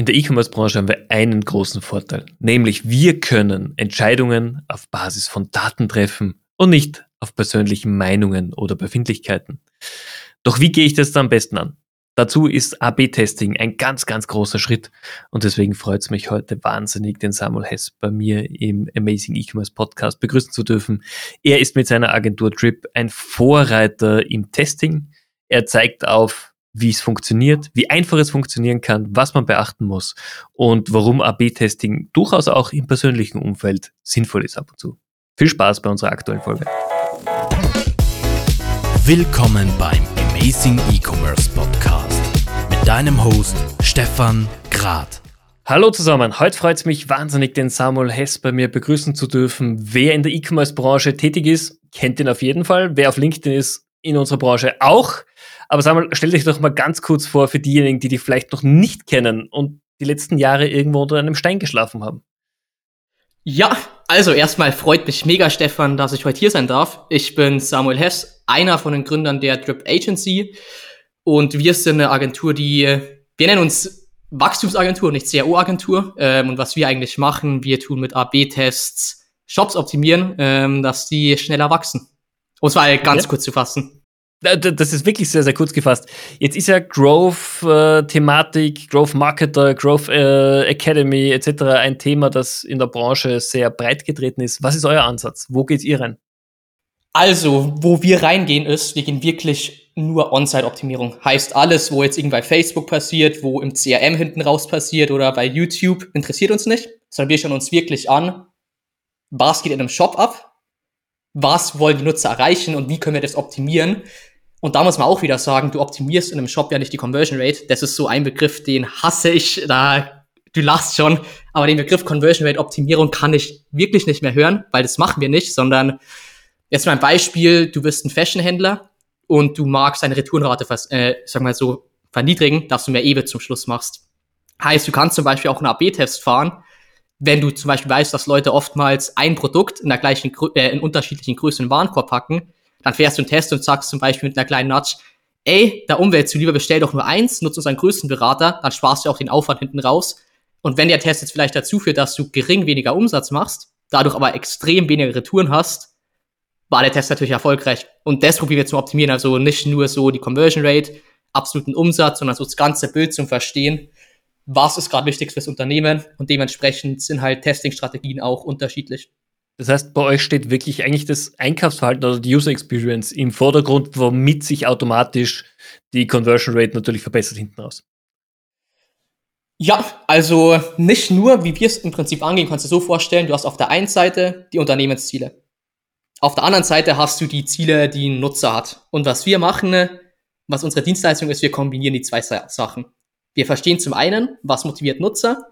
In der E-Commerce-Branche haben wir einen großen Vorteil, nämlich wir können Entscheidungen auf Basis von Daten treffen und nicht auf persönlichen Meinungen oder Befindlichkeiten. Doch wie gehe ich das da am besten an? Dazu ist AB-Testing ein ganz, ganz großer Schritt und deswegen freut es mich heute wahnsinnig, den Samuel Hess bei mir im Amazing E-Commerce Podcast begrüßen zu dürfen. Er ist mit seiner Agentur Drip ein Vorreiter im Testing. Er zeigt auf, wie es funktioniert, wie einfach es funktionieren kann, was man beachten muss und warum AB-Testing durchaus auch im persönlichen Umfeld sinnvoll ist ab und zu. Viel Spaß bei unserer aktuellen Folge. Willkommen beim Amazing E-Commerce Podcast mit deinem Host Stefan Grad. Hallo zusammen, heute freut es mich wahnsinnig, den Samuel Hess bei mir begrüßen zu dürfen. Wer in der E-Commerce-Branche tätig ist, kennt ihn auf jeden Fall. Wer auf LinkedIn ist, in unserer Branche auch. Aber Samuel, stell dich doch mal ganz kurz vor für diejenigen, die dich vielleicht noch nicht kennen und die letzten Jahre irgendwo unter einem Stein geschlafen haben. Ja, also erstmal freut mich mega, Stefan, dass ich heute hier sein darf. Ich bin Samuel Hess, einer von den Gründern der Drip Agency. Und wir sind eine Agentur, die, wir nennen uns Wachstumsagentur, nicht CRO-Agentur. Ähm, und was wir eigentlich machen, wir tun mit AB-Tests Shops optimieren, ähm, dass die schneller wachsen. Um es mal ganz ja. kurz zu fassen. Das ist wirklich sehr, sehr kurz gefasst. Jetzt ist ja Growth-Thematik, Growth Marketer, Growth äh, Academy etc. ein Thema, das in der Branche sehr breit getreten ist. Was ist euer Ansatz? Wo geht ihr rein? Also, wo wir reingehen ist, wir gehen wirklich nur On-Site-Optimierung. Heißt alles, wo jetzt irgendwie bei Facebook passiert, wo im CRM hinten raus passiert oder bei YouTube, interessiert uns nicht, sondern wir schauen uns wirklich an, was geht in einem Shop ab, was wollen die Nutzer erreichen und wie können wir das optimieren und da muss man auch wieder sagen, du optimierst in einem Shop ja nicht die Conversion Rate. Das ist so ein Begriff, den hasse ich. Da, du lachst schon. Aber den Begriff Conversion Rate Optimierung kann ich wirklich nicht mehr hören, weil das machen wir nicht, sondern jetzt mal ein Beispiel. Du bist ein Fashionhändler und du magst deine Retourenrate, äh, sag mal so, verniedrigen, dass du mehr EBIT zum Schluss machst. Heißt, du kannst zum Beispiel auch einen AB-Test fahren, wenn du zum Beispiel weißt, dass Leute oftmals ein Produkt in der gleichen, äh, in unterschiedlichen Größen in Warenkorb packen dann fährst du einen Test und sagst zum Beispiel mit einer kleinen Nudge, ey, der Umwelt zuliebe bestell doch nur eins, nutze unseren größten Berater, dann sparst du auch den Aufwand hinten raus. Und wenn der Test jetzt vielleicht dazu führt, dass du gering weniger Umsatz machst, dadurch aber extrem weniger Retouren hast, war der Test natürlich erfolgreich. Und das probieren wir zu optimieren. Also nicht nur so die Conversion Rate, absoluten Umsatz, sondern so das ganze Bild zum Verstehen. Was ist gerade wichtig fürs Unternehmen? Und dementsprechend sind halt Testing-Strategien auch unterschiedlich. Das heißt, bei euch steht wirklich eigentlich das Einkaufsverhalten oder die User Experience im Vordergrund, womit sich automatisch die Conversion Rate natürlich verbessert hinten raus. Ja, also nicht nur, wie wir es im Prinzip angehen, kannst du dir so vorstellen, du hast auf der einen Seite die Unternehmensziele. Auf der anderen Seite hast du die Ziele, die ein Nutzer hat. Und was wir machen, was unsere Dienstleistung ist, wir kombinieren die zwei Sachen. Wir verstehen zum einen, was motiviert Nutzer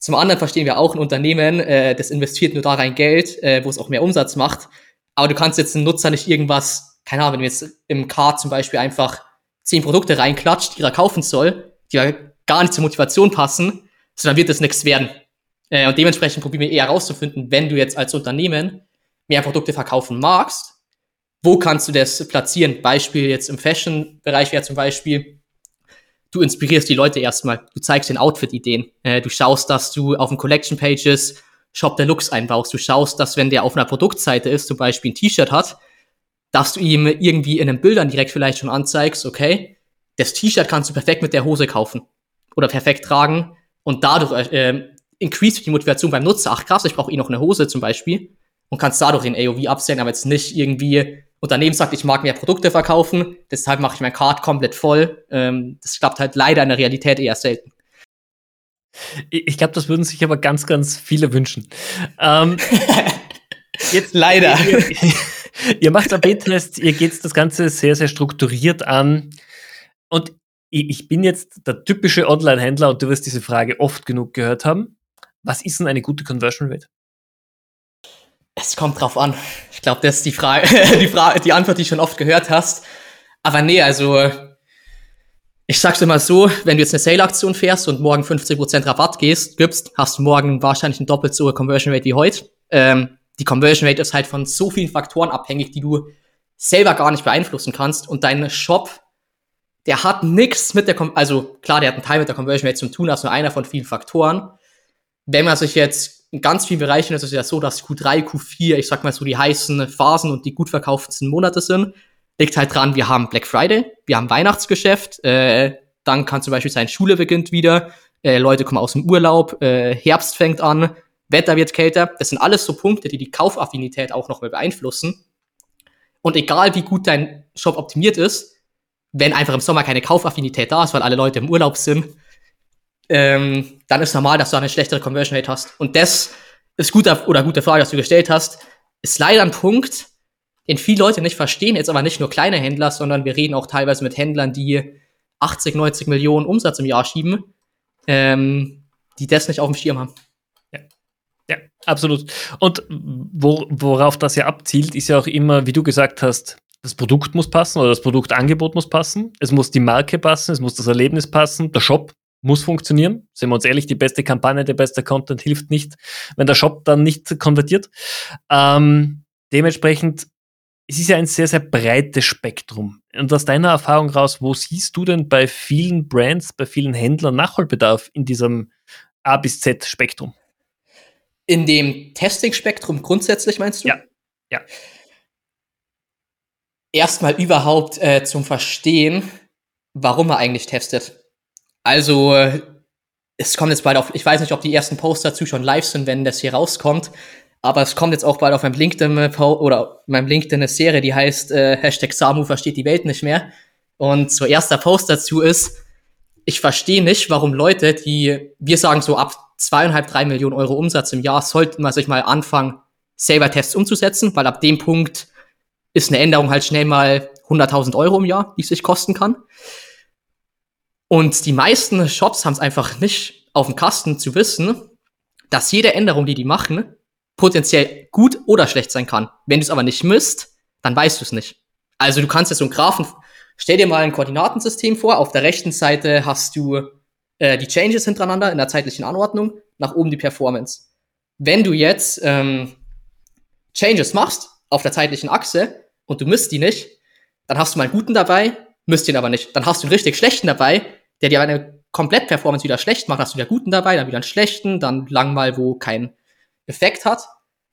zum anderen verstehen wir auch ein Unternehmen, äh, das investiert nur da rein Geld, äh, wo es auch mehr Umsatz macht. Aber du kannst jetzt einen Nutzer nicht irgendwas, keine Ahnung, wenn du jetzt im Card zum Beispiel einfach zehn Produkte reinklatscht, die er kaufen soll, die ja gar nicht zur Motivation passen, sondern wird das nichts werden. Äh, und dementsprechend probieren wir eher herauszufinden, wenn du jetzt als Unternehmen mehr Produkte verkaufen magst, wo kannst du das platzieren? Beispiel jetzt im Fashion-Bereich wäre zum Beispiel, du inspirierst die Leute erstmal. Du zeigst den Outfit-Ideen. Äh, du schaust, dass du auf den Collection-Pages Shop der Looks einbaust. Du schaust, dass wenn der auf einer Produktseite ist, zum Beispiel ein T-Shirt hat, dass du ihm irgendwie in den Bildern direkt vielleicht schon anzeigst, okay, das T-Shirt kannst du perfekt mit der Hose kaufen oder perfekt tragen und dadurch äh, increase die Motivation beim Nutzer. Ach krass, ich brauche eh noch eine Hose zum Beispiel und kannst dadurch den AOV absenden, aber jetzt nicht irgendwie Unternehmen sagt, ich mag mehr Produkte verkaufen, deshalb mache ich mein Card komplett voll. Ähm, das klappt halt leider in der Realität eher selten. Ich glaube, das würden sich aber ganz, ganz viele wünschen. Ähm, jetzt leider. Ihr, ihr macht AB-Tests, ihr geht das Ganze sehr, sehr strukturiert an. Und ich bin jetzt der typische Online-Händler und du wirst diese Frage oft genug gehört haben. Was ist denn eine gute Conversion Rate? Es kommt drauf an. Ich glaube, das ist die Frage, die Frage, die Antwort, die du schon oft gehört hast. Aber nee, also ich sag's immer so, wenn du jetzt eine Sale-Aktion fährst und morgen 50% Rabatt gehst, gibst, hast du morgen wahrscheinlich eine doppelt so hohe Conversion Rate wie heute. Ähm, die Conversion Rate ist halt von so vielen Faktoren abhängig, die du selber gar nicht beeinflussen kannst. Und dein Shop der hat nichts mit der, Kom also klar, der hat einen Teil mit der Conversion Rate zu tun, das ist nur einer von vielen Faktoren. Wenn man sich jetzt in ganz vielen Bereichen ist es ja so, dass Q3, Q4, ich sag mal so die heißen Phasen und die gut verkauften Monate sind. Liegt halt dran, wir haben Black Friday, wir haben Weihnachtsgeschäft, äh, dann kann zum Beispiel sein, Schule beginnt wieder, äh, Leute kommen aus dem Urlaub, äh, Herbst fängt an, Wetter wird kälter. Das sind alles so Punkte, die die Kaufaffinität auch noch mal beeinflussen. Und egal wie gut dein Shop optimiert ist, wenn einfach im Sommer keine Kaufaffinität da ist, weil alle Leute im Urlaub sind, ähm, dann ist normal, dass du eine schlechtere Conversion Rate hast. Und das ist guter oder gute Frage, dass du gestellt hast, ist leider ein Punkt, den viele Leute nicht verstehen. Jetzt aber nicht nur kleine Händler, sondern wir reden auch teilweise mit Händlern, die 80, 90 Millionen Umsatz im Jahr schieben, ähm, die das nicht auf dem Schirm haben. Ja, absolut. Und wo, worauf das ja abzielt, ist ja auch immer, wie du gesagt hast, das Produkt muss passen oder das Produktangebot muss passen. Es muss die Marke passen, es muss das Erlebnis passen, der Shop muss funktionieren. Sind wir uns ehrlich, die beste Kampagne, der beste Content hilft nicht, wenn der Shop dann nicht konvertiert. Ähm, dementsprechend, es ist ja ein sehr, sehr breites Spektrum. Und aus deiner Erfahrung raus, wo siehst du denn bei vielen Brands, bei vielen Händlern Nachholbedarf in diesem A bis Z Spektrum? In dem Testing-Spektrum grundsätzlich meinst du? Ja. Ja. Erstmal überhaupt äh, zum Verstehen, warum man eigentlich testet. Also, es kommt jetzt bald auf, ich weiß nicht, ob die ersten Posts dazu schon live sind, wenn das hier rauskommt, aber es kommt jetzt auch bald auf meinem LinkedIn oder meinem LinkedIn eine Serie, die heißt äh, Hashtag Samu versteht die Welt nicht mehr. Und so erster Post dazu ist, ich verstehe nicht, warum Leute, die, wir sagen so ab zweieinhalb, drei Millionen Euro Umsatz im Jahr, sollten man sich mal anfangen, selber Tests umzusetzen, weil ab dem Punkt ist eine Änderung halt schnell mal 100.000 Euro im Jahr, die es sich kosten kann. Und die meisten Shops haben es einfach nicht auf dem Kasten zu wissen, dass jede Änderung, die die machen, potenziell gut oder schlecht sein kann. Wenn du es aber nicht misst, dann weißt du es nicht. Also du kannst jetzt so einen Graphen, stell dir mal ein Koordinatensystem vor, auf der rechten Seite hast du äh, die Changes hintereinander in der zeitlichen Anordnung, nach oben die Performance. Wenn du jetzt ähm, Changes machst auf der zeitlichen Achse und du misst die nicht, dann hast du mal einen guten dabei, misst ihn aber nicht. Dann hast du einen richtig schlechten dabei, der dir eine Komplett-Performance wieder schlecht macht, hast du wieder guten dabei, dann wieder einen schlechten, dann lang mal, wo kein Effekt hat.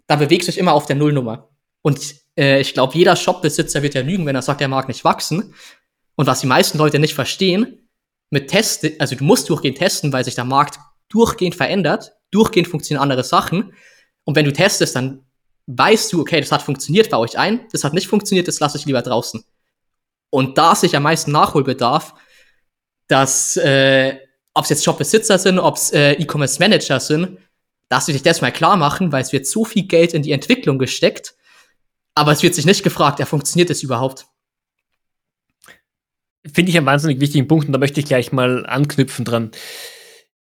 Da bewegst du dich immer auf der Nullnummer. Und äh, ich glaube, jeder Shopbesitzer wird ja lügen, wenn er sagt, er mag nicht wachsen. Und was die meisten Leute nicht verstehen, mit Testen, also du musst durchgehend testen, weil sich der Markt durchgehend verändert, durchgehend funktionieren andere Sachen. Und wenn du testest, dann weißt du, okay, das hat funktioniert bei euch ein, das hat nicht funktioniert, das lasse ich lieber draußen. Und da sich am meisten Nachholbedarf, dass, äh, ob es jetzt Shopbesitzer sind, ob es äh, E-Commerce-Manager sind, dass sie sich das mal klar machen, weil es wird so viel Geld in die Entwicklung gesteckt, aber es wird sich nicht gefragt, ja, funktioniert das überhaupt? Finde ich einen wahnsinnig wichtigen Punkt und da möchte ich gleich mal anknüpfen dran.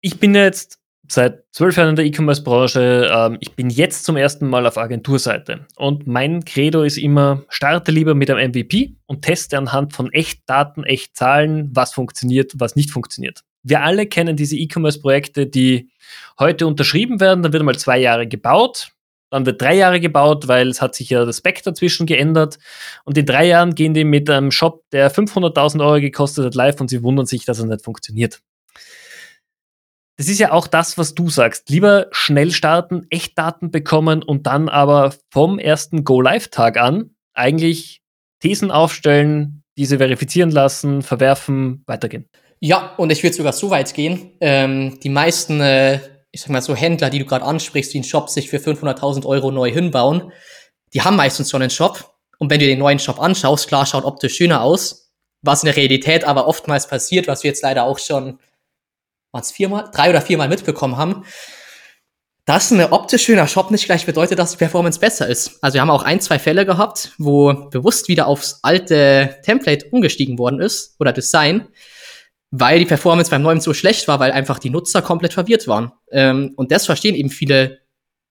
Ich bin jetzt seit zwölf Jahren in der E-Commerce-Branche. Ähm, ich bin jetzt zum ersten Mal auf Agenturseite. Und mein Credo ist immer, starte lieber mit einem MVP und teste anhand von Echtdaten, Echtzahlen, was funktioniert, was nicht funktioniert. Wir alle kennen diese E-Commerce-Projekte, die heute unterschrieben werden, dann wird mal zwei Jahre gebaut, dann wird drei Jahre gebaut, weil es hat sich ja das Spec dazwischen geändert. Und in drei Jahren gehen die mit einem Shop, der 500.000 Euro gekostet hat, live und sie wundern sich, dass er nicht funktioniert das ist ja auch das, was du sagst. Lieber schnell starten, Echtdaten bekommen und dann aber vom ersten Go-Live-Tag an eigentlich Thesen aufstellen, diese verifizieren lassen, verwerfen, weitergehen. Ja, und ich würde sogar so weit gehen. Ähm, die meisten, äh, ich sag mal so Händler, die du gerade ansprichst, die einen Shop sich für 500.000 Euro neu hinbauen, die haben meistens schon einen Shop. Und wenn du den neuen Shop anschaust, klar, schaut optisch schöner aus. Was in der Realität aber oftmals passiert, was wir jetzt leider auch schon waren es viermal, drei oder viermal mitbekommen haben, dass ein optisch schöner Shop nicht gleich bedeutet, dass die Performance besser ist. Also wir haben auch ein, zwei Fälle gehabt, wo bewusst wieder aufs alte Template umgestiegen worden ist oder Design, weil die Performance beim neuen so schlecht war, weil einfach die Nutzer komplett verwirrt waren. Ähm, und das verstehen eben viele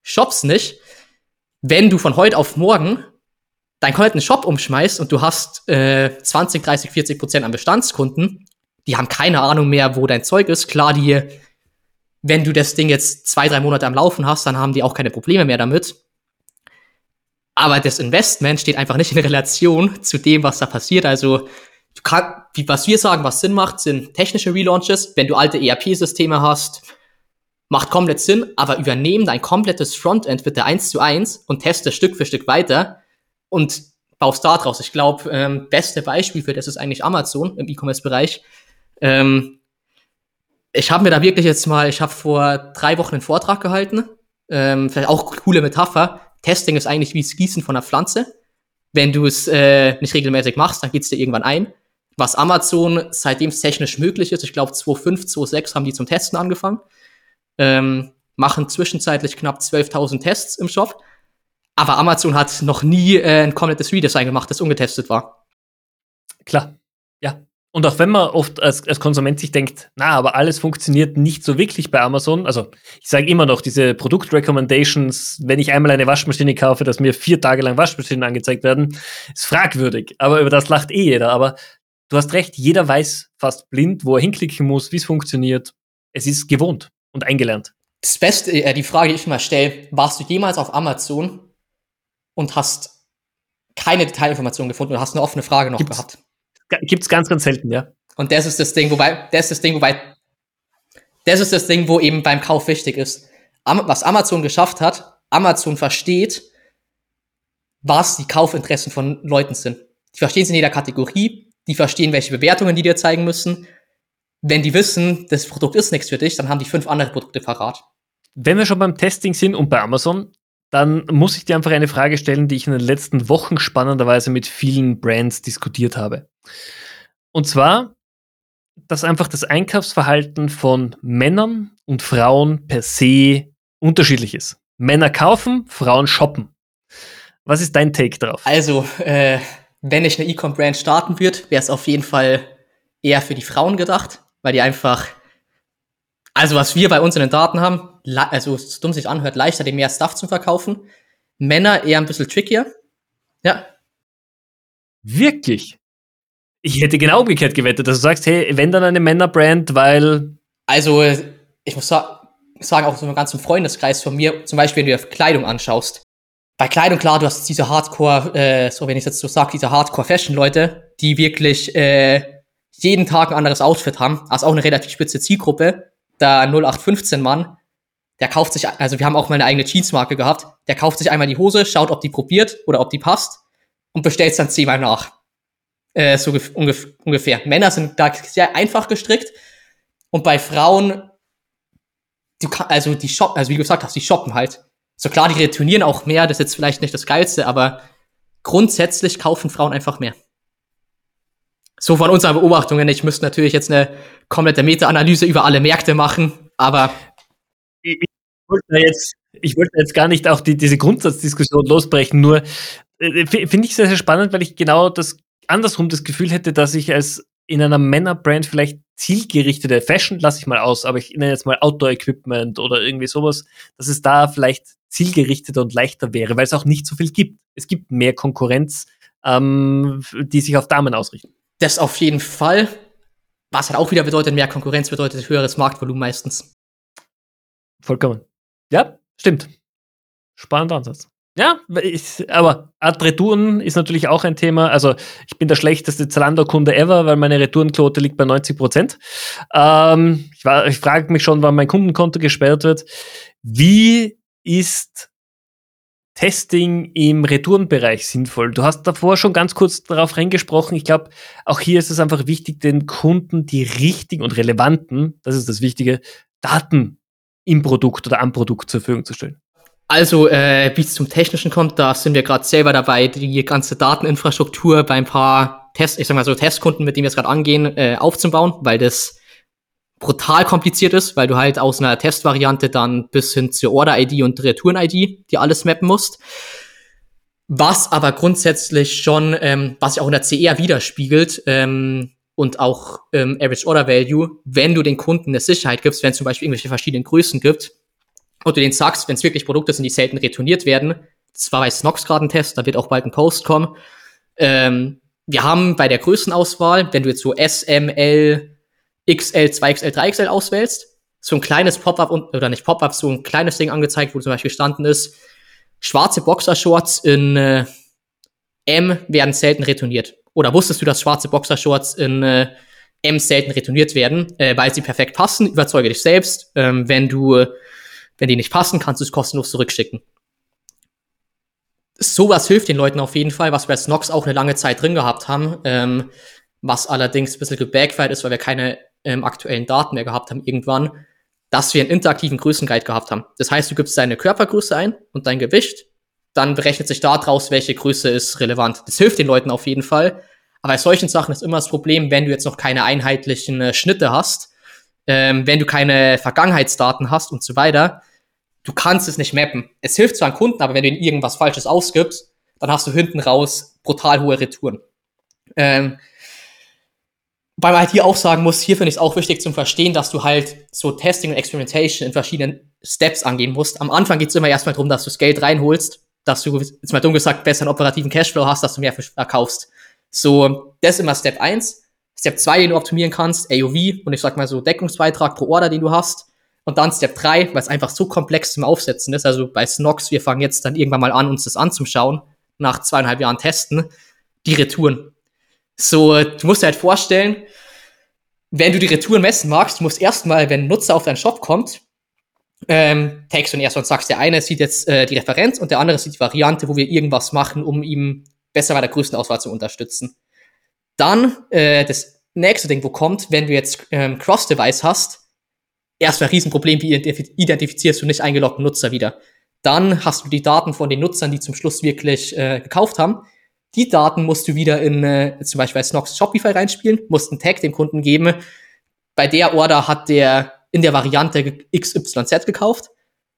Shops nicht. Wenn du von heute auf morgen deinen kompletten Shop umschmeißt und du hast äh, 20, 30, 40 Prozent an Bestandskunden die haben keine Ahnung mehr, wo dein Zeug ist. Klar, die, wenn du das Ding jetzt zwei, drei Monate am Laufen hast, dann haben die auch keine Probleme mehr damit. Aber das Investment steht einfach nicht in Relation zu dem, was da passiert. Also, du kann, wie, was wir sagen, was Sinn macht, sind technische Relaunches. Wenn du alte ERP-Systeme hast, macht komplett Sinn, aber übernehmen dein komplettes Frontend bitte eins zu eins und teste Stück für Stück weiter und baust da draus. Ich glaube, ähm, beste Beispiel für das ist eigentlich Amazon im E-Commerce-Bereich. Ähm, ich habe mir da wirklich jetzt mal, ich habe vor drei Wochen einen Vortrag gehalten, ähm, vielleicht auch coole Metapher. Testing ist eigentlich wie das Gießen von einer Pflanze. Wenn du es äh, nicht regelmäßig machst, dann geht's dir irgendwann ein. Was Amazon, seitdem es technisch möglich ist, ich glaube 2005, 2006 haben die zum Testen angefangen, ähm, machen zwischenzeitlich knapp 12.000 Tests im Shop. Aber Amazon hat noch nie äh, ein komplettes Redesign gemacht, das ungetestet war. Klar, ja. Und auch wenn man oft als, als Konsument sich denkt, na, aber alles funktioniert nicht so wirklich bei Amazon. Also ich sage immer noch, diese Produktrecommendations, wenn ich einmal eine Waschmaschine kaufe, dass mir vier Tage lang Waschmaschinen angezeigt werden, ist fragwürdig. Aber über das lacht eh jeder. Aber du hast recht, jeder weiß fast blind, wo er hinklicken muss, wie es funktioniert. Es ist gewohnt und eingelernt. Das Beste, äh, die Frage, die ich immer stelle, warst du jemals auf Amazon und hast keine Detailinformationen gefunden oder hast eine offene Frage noch Gibt's? gehabt? Gibt es ganz, ganz selten, ja. Und das ist das Ding, wobei, das ist das Ding, wobei, das ist das Ding, wo eben beim Kauf wichtig ist. Am, was Amazon geschafft hat, Amazon versteht, was die Kaufinteressen von Leuten sind. Die verstehen es in jeder Kategorie, die verstehen, welche Bewertungen die dir zeigen müssen. Wenn die wissen, das Produkt ist nichts für dich, dann haben die fünf andere Produkte parat. Wenn wir schon beim Testing sind und bei Amazon, dann muss ich dir einfach eine Frage stellen, die ich in den letzten Wochen spannenderweise mit vielen Brands diskutiert habe. Und zwar, dass einfach das Einkaufsverhalten von Männern und Frauen per se unterschiedlich ist. Männer kaufen, Frauen shoppen. Was ist dein Take darauf? Also, äh, wenn ich eine E-Com-Brand starten würde, wäre es auf jeden Fall eher für die Frauen gedacht, weil die einfach, also was wir bei uns in den Daten haben, also so dumm sich anhört, leichter, dem mehr Stuff zu verkaufen. Männer eher ein bisschen trickier. Ja, Wirklich? Ich hätte genau umgekehrt gewettet, dass du sagst, hey, wenn dann eine Männerbrand, weil also ich muss sa sagen, auch so im ganzen Freundeskreis von mir, zum Beispiel, wenn du dir Kleidung anschaust. Bei Kleidung, klar, du hast diese Hardcore, äh, so wenn ich jetzt so sage, diese Hardcore-Fashion-Leute, die wirklich äh, jeden Tag ein anderes Outfit haben. Also auch eine relativ spitze Zielgruppe. Der 0815-Mann, der kauft sich, also wir haben auch mal eine eigene Jeans-Marke gehabt, der kauft sich einmal die Hose, schaut, ob die probiert oder ob die passt und bestellt es dann zehnmal nach. Äh, so gef- ungef ungefähr. Männer sind da sehr einfach gestrickt und bei Frauen, du kann, also die shoppen, also wie du gesagt hast, die shoppen halt. So klar, die retournieren auch mehr, das ist jetzt vielleicht nicht das Geilste, aber grundsätzlich kaufen Frauen einfach mehr. So von unseren Beobachtungen. Ich müsste natürlich jetzt eine komplette Meta-Analyse über alle Märkte machen, aber ich, wollte jetzt, ich wollte jetzt gar nicht auch die, diese Grundsatzdiskussion losbrechen, nur äh, finde ich sehr, sehr spannend, weil ich genau das andersrum das Gefühl hätte, dass ich als in einer Männerbrand vielleicht zielgerichtete Fashion lasse ich mal aus, aber ich nenne jetzt mal Outdoor-Equipment oder irgendwie sowas, dass es da vielleicht zielgerichteter und leichter wäre, weil es auch nicht so viel gibt. Es gibt mehr Konkurrenz, ähm, die sich auf Damen ausrichten. Das auf jeden Fall. Was halt auch wieder bedeutet, mehr Konkurrenz bedeutet höheres Marktvolumen meistens. Vollkommen. Ja, stimmt. Spannender Ansatz. Ja, ich, aber Art Retouren ist natürlich auch ein Thema. Also ich bin der schlechteste Zalando-Kunde ever, weil meine Retourenquote liegt bei 90 Prozent. Ähm, ich ich frage mich schon, wann mein Kundenkonto gesperrt wird. Wie ist Testing im Retourenbereich sinnvoll? Du hast davor schon ganz kurz darauf reingesprochen. Ich glaube, auch hier ist es einfach wichtig, den Kunden die richtigen und relevanten, das ist das Wichtige, Daten im Produkt oder am Produkt zur Verfügung zu stellen. Also, äh, wie es zum Technischen kommt, da sind wir gerade selber dabei, die ganze Dateninfrastruktur bei ein paar Test, ich sag mal so Testkunden, mit denen wir es gerade angehen, äh, aufzubauen, weil das brutal kompliziert ist, weil du halt aus einer Testvariante dann bis hin zur Order-ID und Retouren-ID die alles mappen musst. Was aber grundsätzlich schon, ähm, was sich auch in der CR widerspiegelt, ähm, und auch ähm, Average Order Value, wenn du den Kunden eine Sicherheit gibst, wenn es zum Beispiel irgendwelche verschiedenen Größen gibt, und du denen sagst, wenn es wirklich Produkte sind, die selten retourniert werden, das war bei Snox gerade ein Test, da wird auch bald ein Post kommen. Ähm, wir haben bei der Größenauswahl, wenn du jetzt so S, M, L, XL, 2XL, 3XL auswählst, so ein kleines Pop-up oder nicht Pop-up, so ein kleines Ding angezeigt, wo zum Beispiel gestanden ist, schwarze Boxershorts in äh, M werden selten retourniert. oder wusstest du, dass schwarze Boxershorts in äh, M selten retourniert werden, äh, weil sie perfekt passen? Überzeuge dich selbst. Ähm, wenn du, wenn die nicht passen, kannst du es kostenlos zurückschicken. Sowas hilft den Leuten auf jeden Fall, was wir als Snox auch eine lange Zeit drin gehabt haben, ähm, was allerdings ein bisschen gebackfired ist, weil wir keine ähm, aktuellen Daten mehr gehabt haben irgendwann, dass wir einen interaktiven Größenguide gehabt haben. Das heißt, du gibst deine Körpergröße ein und dein Gewicht, dann berechnet sich daraus, welche Größe ist relevant. Das hilft den Leuten auf jeden Fall. Aber bei solchen Sachen ist immer das Problem, wenn du jetzt noch keine einheitlichen äh, Schnitte hast, ähm, wenn du keine Vergangenheitsdaten hast und so weiter, du kannst es nicht mappen. Es hilft zwar an Kunden, aber wenn du ihnen irgendwas Falsches ausgibst, dann hast du hinten raus brutal hohe Retouren. Ähm, weil man halt hier auch sagen muss, hier finde ich es auch wichtig zum Verstehen, dass du halt so Testing und Experimentation in verschiedenen Steps angehen musst. Am Anfang geht es immer erstmal darum, dass du das Geld reinholst, dass du, jetzt mal dumm gesagt, besseren operativen Cashflow hast, dass du mehr verkaufst. So, das ist immer Step 1. Step 2, den du optimieren kannst, AOV und ich sag mal so Deckungsbeitrag pro Order, den du hast. Und dann Step 3, weil es einfach so komplex zum Aufsetzen ist. Also bei Snox, wir fangen jetzt dann irgendwann mal an, uns das anzuschauen, nach zweieinhalb Jahren Testen, die Retouren. So, du musst dir halt vorstellen, wenn du die Retouren messen magst, du musst erstmal, wenn ein Nutzer auf deinen Shop kommt, ähm, tagst ihn erstmal und sagst, der eine sieht jetzt äh, die Referenz und der andere sieht die Variante, wo wir irgendwas machen, um ihm besser bei der größten Auswahl zu unterstützen. Dann äh, das nächste Ding, wo kommt, wenn du jetzt ähm, Cross-Device hast, erstmal ein Riesenproblem, wie identifizierst du nicht eingeloggten Nutzer wieder. Dann hast du die Daten von den Nutzern, die zum Schluss wirklich äh, gekauft haben. Die Daten musst du wieder in äh, zum Beispiel Snox Shopify reinspielen, musst einen Tag dem Kunden geben. Bei der Order hat der in der Variante XYZ gekauft.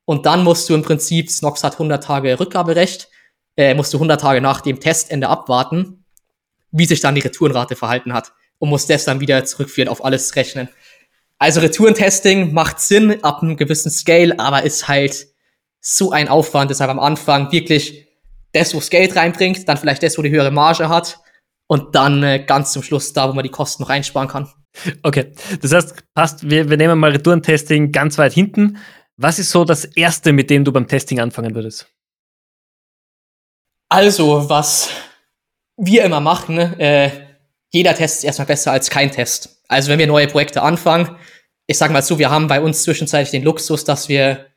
Und dann musst du im Prinzip, Snox hat 100 Tage Rückgaberecht, äh, musst du 100 Tage nach dem Testende abwarten, wie sich dann die Retourenrate verhalten hat. Und musst das dann wieder zurückführen auf alles rechnen. Also Returentesting macht Sinn ab einem gewissen Scale, aber ist halt so ein Aufwand. Deshalb am Anfang wirklich das, wo das Geld reinbringt, dann vielleicht das, wo die höhere Marge hat und dann äh, ganz zum Schluss da, wo man die Kosten noch einsparen kann. Okay, das heißt, passt, wir, wir nehmen mal Returentesting ganz weit hinten. Was ist so das Erste, mit dem du beim Testing anfangen würdest? Also, was wir immer machen, äh, jeder Test ist erstmal besser als kein Test. Also, wenn wir neue Projekte anfangen, ich sage mal so, wir haben bei uns zwischenzeitlich den Luxus, dass wir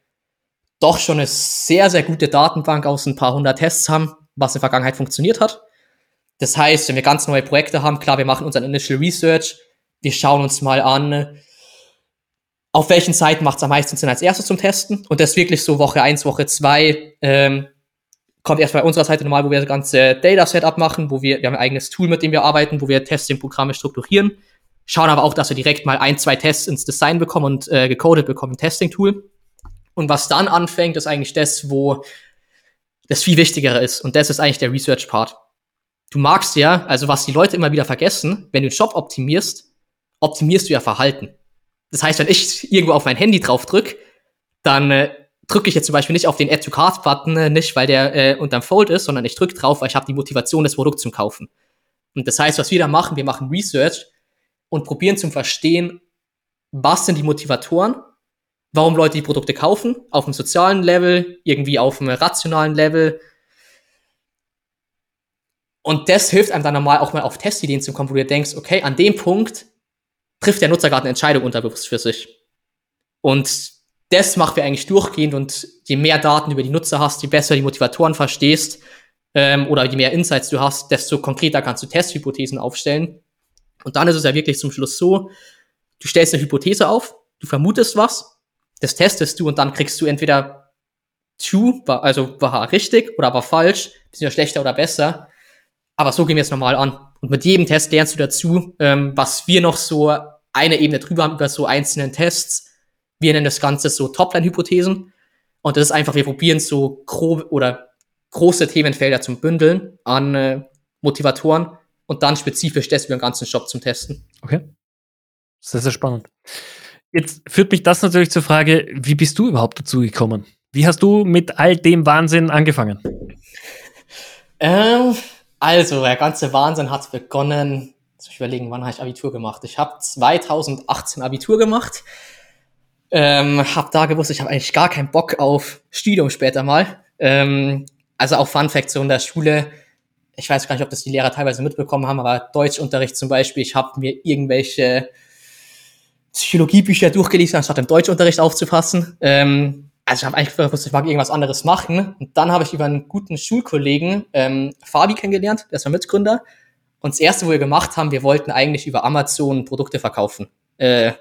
doch schon eine sehr, sehr gute Datenbank aus ein paar hundert Tests haben, was in der Vergangenheit funktioniert hat. Das heißt, wenn wir ganz neue Projekte haben, klar, wir machen unseren Initial Research, wir schauen uns mal an, auf welchen Seiten macht es am meisten Sinn als erstes zum Testen. Und das wirklich so Woche eins, Woche zwei ähm, kommt erst bei unserer Seite normal, wo wir das ganze Data-Setup machen, wo wir, wir haben ein eigenes Tool, mit dem wir arbeiten, wo wir Testing-Programme strukturieren. Schauen aber auch, dass wir direkt mal ein, zwei Tests ins Design bekommen und äh, gecodet bekommen, Testing-Tool. Und was dann anfängt, ist eigentlich das, wo das viel wichtiger ist. Und das ist eigentlich der Research-Part. Du magst ja, also was die Leute immer wieder vergessen, wenn du den Shop optimierst, optimierst du ja Verhalten. Das heißt, wenn ich irgendwo auf mein Handy drauf drück, dann äh, drücke ich jetzt zum Beispiel nicht auf den Add to Card Button, äh, nicht weil der äh, unterm Fold ist, sondern ich drücke drauf, weil ich habe die Motivation, das Produkt zum Kaufen. Und das heißt, was wir da machen, wir machen Research und probieren zum Verstehen, was sind die Motivatoren warum Leute die Produkte kaufen, auf einem sozialen Level, irgendwie auf einem rationalen Level. Und das hilft einem dann normal auch mal auf Testideen zu kommen, wo du denkst, okay, an dem Punkt trifft der Nutzer gerade eine Entscheidung unterbewusst für sich. Und das machen wir eigentlich durchgehend und je mehr Daten über die Nutzer hast, je besser die Motivatoren verstehst ähm, oder je mehr Insights du hast, desto konkreter kannst du Testhypothesen aufstellen. Und dann ist es ja wirklich zum Schluss so, du stellst eine Hypothese auf, du vermutest was das testest du und dann kriegst du entweder true, also war richtig oder war falsch, bisschen schlechter oder besser. Aber so gehen wir jetzt normal an. Und mit jedem Test lernst du dazu, ähm, was wir noch so eine Ebene drüber haben über so einzelnen Tests. Wir nennen das Ganze so Topline-Hypothesen. Und das ist einfach, wir probieren so grob oder große Themenfelder zum Bündeln an äh, Motivatoren und dann spezifisch das über den ganzen Shop zum Testen. Okay. Sehr, sehr spannend. Jetzt führt mich das natürlich zur Frage, wie bist du überhaupt dazu gekommen? Wie hast du mit all dem Wahnsinn angefangen? Ähm, also, der ganze Wahnsinn hat begonnen, muss ich überlegen, wann habe ich Abitur gemacht? Ich habe 2018 Abitur gemacht. Ähm, habe da gewusst, ich habe eigentlich gar keinen Bock auf Studium später mal. Ähm, also auch Fun Fact in der Schule, ich weiß gar nicht, ob das die Lehrer teilweise mitbekommen haben, aber Deutschunterricht zum Beispiel, ich habe mir irgendwelche Psychologiebücher durchgelesen, anstatt im Deutschunterricht aufzupassen. Ähm, also ich habe eigentlich gewusst, ich mag irgendwas anderes machen. Und dann habe ich über einen guten Schulkollegen ähm, Fabi kennengelernt, der ist mein Mitgründer. Und das erste, wo wir gemacht haben, wir wollten eigentlich über Amazon Produkte verkaufen. Äh,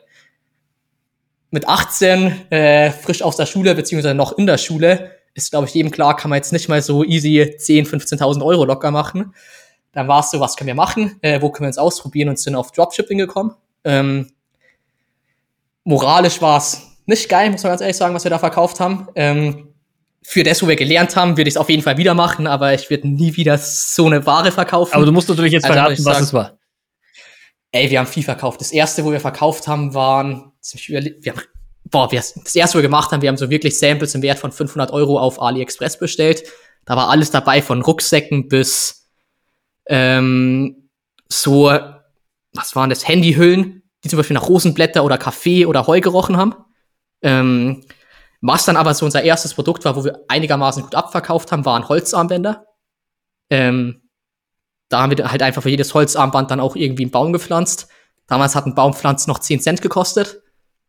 mit 18, äh, frisch aus der Schule, beziehungsweise noch in der Schule, ist, glaube ich, jedem klar, kann man jetzt nicht mal so easy 10, 15.000 Euro locker machen. Dann war es so, was können wir machen? Äh, wo können wir uns ausprobieren? Und sind auf Dropshipping gekommen. Ähm, moralisch war es nicht geil, muss man ganz ehrlich sagen, was wir da verkauft haben. Ähm, für das, wo wir gelernt haben, würde ich es auf jeden Fall wieder machen, aber ich würde nie wieder so eine Ware verkaufen. Aber du musst natürlich jetzt also, verraten, was es war. Ey, wir haben viel verkauft. Das erste, wo wir verkauft haben, waren, wir haben, boah, wir, das erste, wo wir gemacht haben, wir haben so wirklich Samples im Wert von 500 Euro auf AliExpress bestellt. Da war alles dabei, von Rucksäcken bis ähm, so, was waren das, Handyhüllen, die zum Beispiel nach Rosenblätter oder Kaffee oder Heu gerochen haben. Ähm, was dann aber so unser erstes Produkt war, wo wir einigermaßen gut abverkauft haben, waren Holzarmbänder. Ähm, da haben wir halt einfach für jedes Holzarmband dann auch irgendwie einen Baum gepflanzt. Damals hat ein Baumpflanz noch 10 Cent gekostet.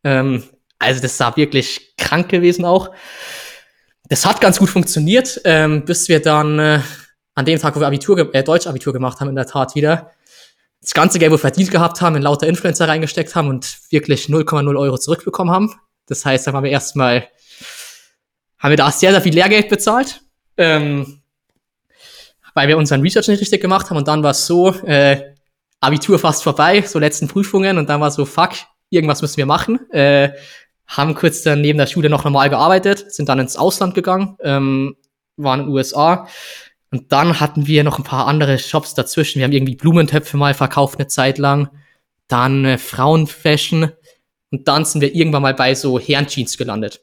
Ähm, also das war wirklich krank gewesen auch. Das hat ganz gut funktioniert, ähm, bis wir dann äh, an dem Tag, wo wir Abitur, äh, Deutsch-Abitur gemacht haben, in der Tat wieder, das ganze Geld, wo wir verdient gehabt haben, in lauter Influencer reingesteckt haben und wirklich 0,0 Euro zurückbekommen haben. Das heißt, dann haben wir erstmal, haben wir da sehr, sehr viel Lehrgeld bezahlt, ähm, weil wir unseren Research nicht richtig gemacht haben. Und dann war es so, äh, Abitur fast vorbei, so letzten Prüfungen. Und dann war so, fuck, irgendwas müssen wir machen. Äh, haben kurz dann neben der Schule noch normal gearbeitet, sind dann ins Ausland gegangen, ähm, waren in den USA. Und dann hatten wir noch ein paar andere Shops dazwischen. Wir haben irgendwie Blumentöpfe mal verkauft eine Zeit lang. Dann äh, Frauenfashion. Und dann sind wir irgendwann mal bei so Herrenjeans gelandet.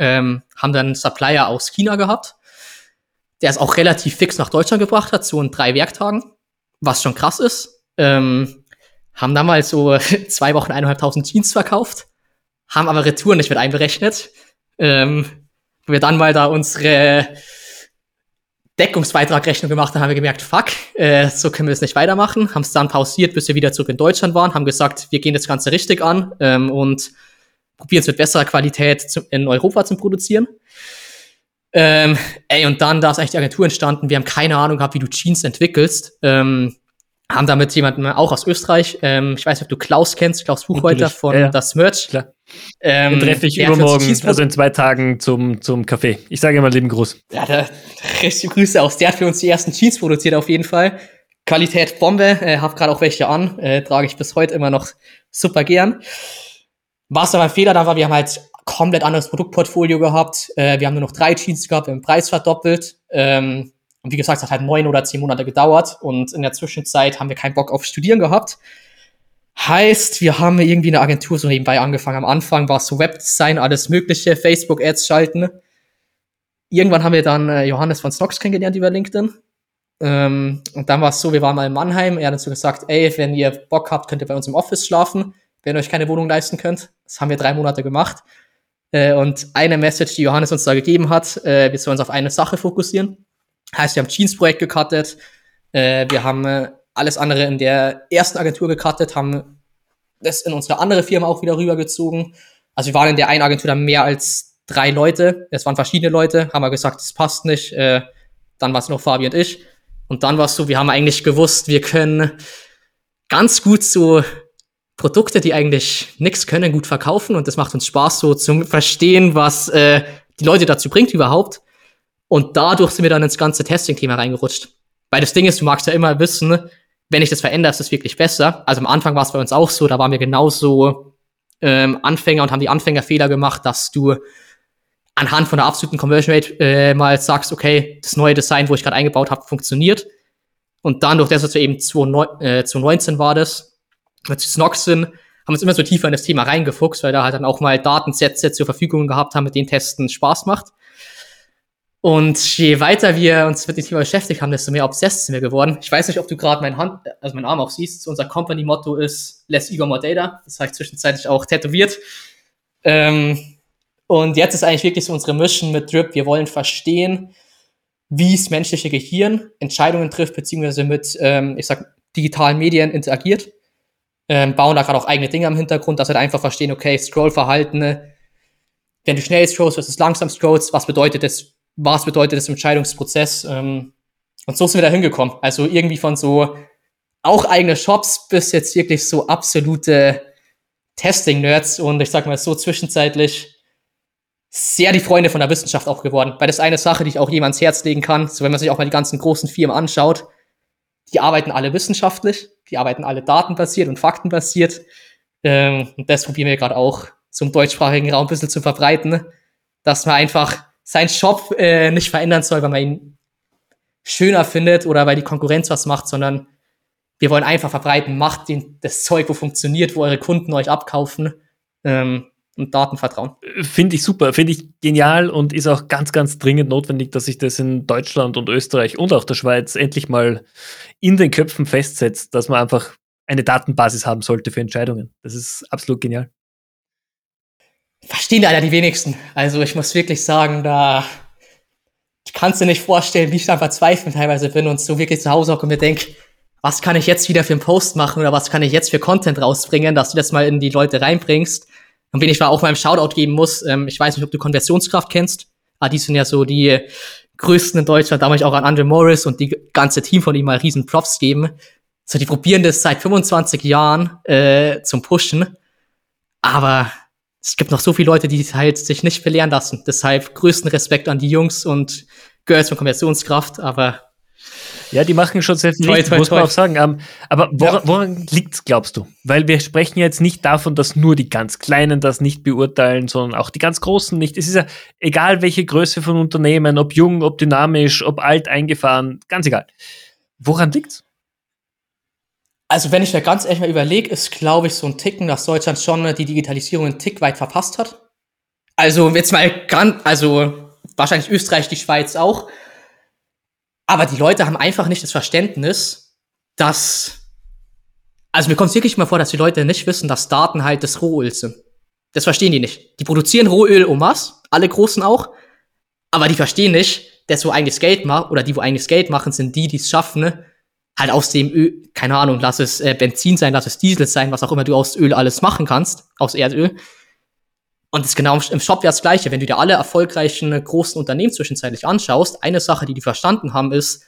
Ähm, haben dann einen Supplier aus China gehabt, der es auch relativ fix nach Deutschland gebracht hat, so in drei Werktagen, was schon krass ist. Ähm, haben dann mal so zwei Wochen eineinhalbtausend Jeans verkauft, haben aber Retouren nicht mit einberechnet. Ähm, wo wir dann mal da unsere Deckungsbeitragrechnung gemacht haben, haben wir gemerkt, fuck, äh, so können wir es nicht weitermachen, haben es dann pausiert, bis wir wieder zurück in Deutschland waren, haben gesagt, wir gehen das Ganze richtig an ähm, und probieren es mit besserer Qualität zu, in Europa zu produzieren. Ähm, ey, und dann, da ist eigentlich die Agentur entstanden, wir haben keine Ahnung gehabt, wie du Jeans entwickelst. Ähm, haben damit jemanden auch aus Österreich, ähm, ich weiß nicht, ob du Klaus kennst, Klaus Buchholter von ja, ja. Das Merch. Klar. Ähm, Den treffe ich übermorgen, also in zwei Tagen zum, zum Café. Ich sage immer lieben Gruß. Ja, da richtig Grüße aus. Der hat für uns die ersten Jeans produziert auf jeden Fall. Qualität Bombe, äh, hab gerade auch welche an, äh, trage ich bis heute immer noch super gern. Was aber ein Fehler da war, wir haben halt komplett anderes Produktportfolio gehabt. Äh, wir haben nur noch drei Jeans gehabt, wir haben den Preis verdoppelt. Ähm, und wie gesagt, es hat halt neun oder zehn Monate gedauert und in der Zwischenzeit haben wir keinen Bock auf Studieren gehabt. Heißt, wir haben irgendwie eine Agentur so nebenbei angefangen. Am Anfang war es so Webdesign, alles mögliche, Facebook-Ads schalten. Irgendwann haben wir dann äh, Johannes von Snox kennengelernt über LinkedIn. Ähm, und dann war es so, wir waren mal in Mannheim. Er hat uns so gesagt, ey, wenn ihr Bock habt, könnt ihr bei uns im Office schlafen, wenn ihr euch keine Wohnung leisten könnt. Das haben wir drei Monate gemacht. Äh, und eine Message, die Johannes uns da gegeben hat, äh, wir sollen uns auf eine Sache fokussieren. Heißt, wir haben Jeans-Projekt gecuttet, äh, wir haben äh, alles andere in der ersten Agentur gecuttet, haben das in unsere andere Firma auch wieder rübergezogen. Also wir waren in der einen Agentur dann mehr als drei Leute. Es waren verschiedene Leute, haben wir gesagt, das passt nicht. Äh, dann war es noch Fabi und ich. Und dann war es so, wir haben eigentlich gewusst, wir können ganz gut so Produkte, die eigentlich nichts können, gut verkaufen. Und das macht uns Spaß, so zum Verstehen, was äh, die Leute dazu bringt überhaupt. Und dadurch sind wir dann ins ganze Testing-Thema reingerutscht. Weil das Ding ist, du magst ja immer wissen, wenn ich das verändere, ist es wirklich besser. Also am Anfang war es bei uns auch so, da waren wir genauso ähm, Anfänger und haben die Anfängerfehler gemacht, dass du anhand von der absoluten Conversion Rate äh, mal sagst, okay, das neue Design, wo ich gerade eingebaut habe, funktioniert. Und dann durch das, was wir eben 2019 äh, war das, mit Snoxen, haben uns immer so tiefer in das Thema reingefuchst, weil da halt dann auch mal Datensätze zur Verfügung gehabt haben, mit denen Testen Spaß macht. Und je weiter wir uns mit dem Thema beschäftigt haben, desto mehr obsessed sind wir geworden. Ich weiß nicht, ob du gerade mein Hand, also meinen Arm auch siehst. Unser Company-Motto ist Less Ego, More Data. Das habe ich zwischenzeitlich auch tätowiert. Ähm, und jetzt ist eigentlich wirklich so unsere Mission mit Drip. Wir wollen verstehen, wie das menschliche Gehirn Entscheidungen trifft, beziehungsweise mit, ähm, ich sag, digitalen Medien interagiert. Ähm, bauen da gerade auch eigene Dinge am Hintergrund, dass sie halt einfach verstehen, okay, Scrollverhalten, wenn du schnell scrollst versus langsam scrollst, was bedeutet das, was bedeutet das im Entscheidungsprozess? Ähm, und so sind wir da hingekommen. Also irgendwie von so auch eigene Shops bis jetzt wirklich so absolute Testing-Nerds und ich sag mal so zwischenzeitlich sehr die Freunde von der Wissenschaft auch geworden. Weil das ist eine Sache, die ich auch jemands Herz legen kann. So wenn man sich auch mal die ganzen großen Firmen anschaut, die arbeiten alle wissenschaftlich, die arbeiten alle datenbasiert und faktenbasiert. Ähm, und das probieren wir gerade auch zum deutschsprachigen Raum ein bisschen zu verbreiten, dass man einfach seinen Shop äh, nicht verändern soll, weil man ihn schöner findet oder weil die Konkurrenz was macht, sondern wir wollen einfach verbreiten, macht den, das Zeug, wo funktioniert, wo eure Kunden euch abkaufen ähm, und Daten vertrauen. Finde ich super, finde ich genial und ist auch ganz, ganz dringend notwendig, dass sich das in Deutschland und Österreich und auch der Schweiz endlich mal in den Köpfen festsetzt, dass man einfach eine Datenbasis haben sollte für Entscheidungen. Das ist absolut genial. Verstehen leider die wenigsten. Also ich muss wirklich sagen, da kannst du nicht vorstellen, wie ich da verzweifelt teilweise bin und so wirklich zu Hause auch und mir denke, was kann ich jetzt wieder für einen Post machen oder was kann ich jetzt für Content rausbringen, dass du das mal in die Leute reinbringst. Und wen ich mal auch mal einen Shoutout geben muss, ähm, ich weiß nicht, ob du Konversionskraft kennst, aber die sind ja so die größten in Deutschland, da möchte ich auch an Andre Morris und die ganze Team von ihm mal riesen Props geben. So, die probieren das seit 25 Jahren äh, zum Pushen, aber es gibt noch so viele Leute, die halt sich nicht belehren lassen. Deshalb größten Respekt an die Jungs und Girls von Konversionskraft, aber ja, die machen schon sehr viel, toi, toi, muss man auch sagen. Ähm, aber woran, ja. woran liegt's, glaubst du? Weil wir sprechen jetzt nicht davon, dass nur die ganz Kleinen das nicht beurteilen, sondern auch die ganz Großen nicht. Es ist ja egal, welche Größe von Unternehmen, ob jung, ob dynamisch, ob alt eingefahren, ganz egal. Woran liegt's? Also, wenn ich mir ganz ehrlich mal überlege, ist, glaube ich, so ein Ticken, dass Deutschland schon die Digitalisierung einen Tick weit verpasst hat. Also, jetzt mal ganz, also, wahrscheinlich Österreich, die Schweiz auch. Aber die Leute haben einfach nicht das Verständnis, dass, also mir kommt es wirklich mal vor, dass die Leute nicht wissen, dass Daten halt das Rohöl sind. Das verstehen die nicht. Die produzieren Rohöl um was, alle Großen auch, aber die verstehen nicht, dass wo eigenes Geld macht, oder die, wo eigenes Geld machen, sind die, die es schaffen, ne? Halt aus dem Öl, keine Ahnung, lass es äh, Benzin sein, lass es Diesel sein, was auch immer du aus Öl alles machen kannst, aus Erdöl. Und das ist genau im Shop ja das Gleiche. Wenn du dir alle erfolgreichen äh, großen Unternehmen zwischenzeitlich anschaust, eine Sache, die die verstanden haben, ist,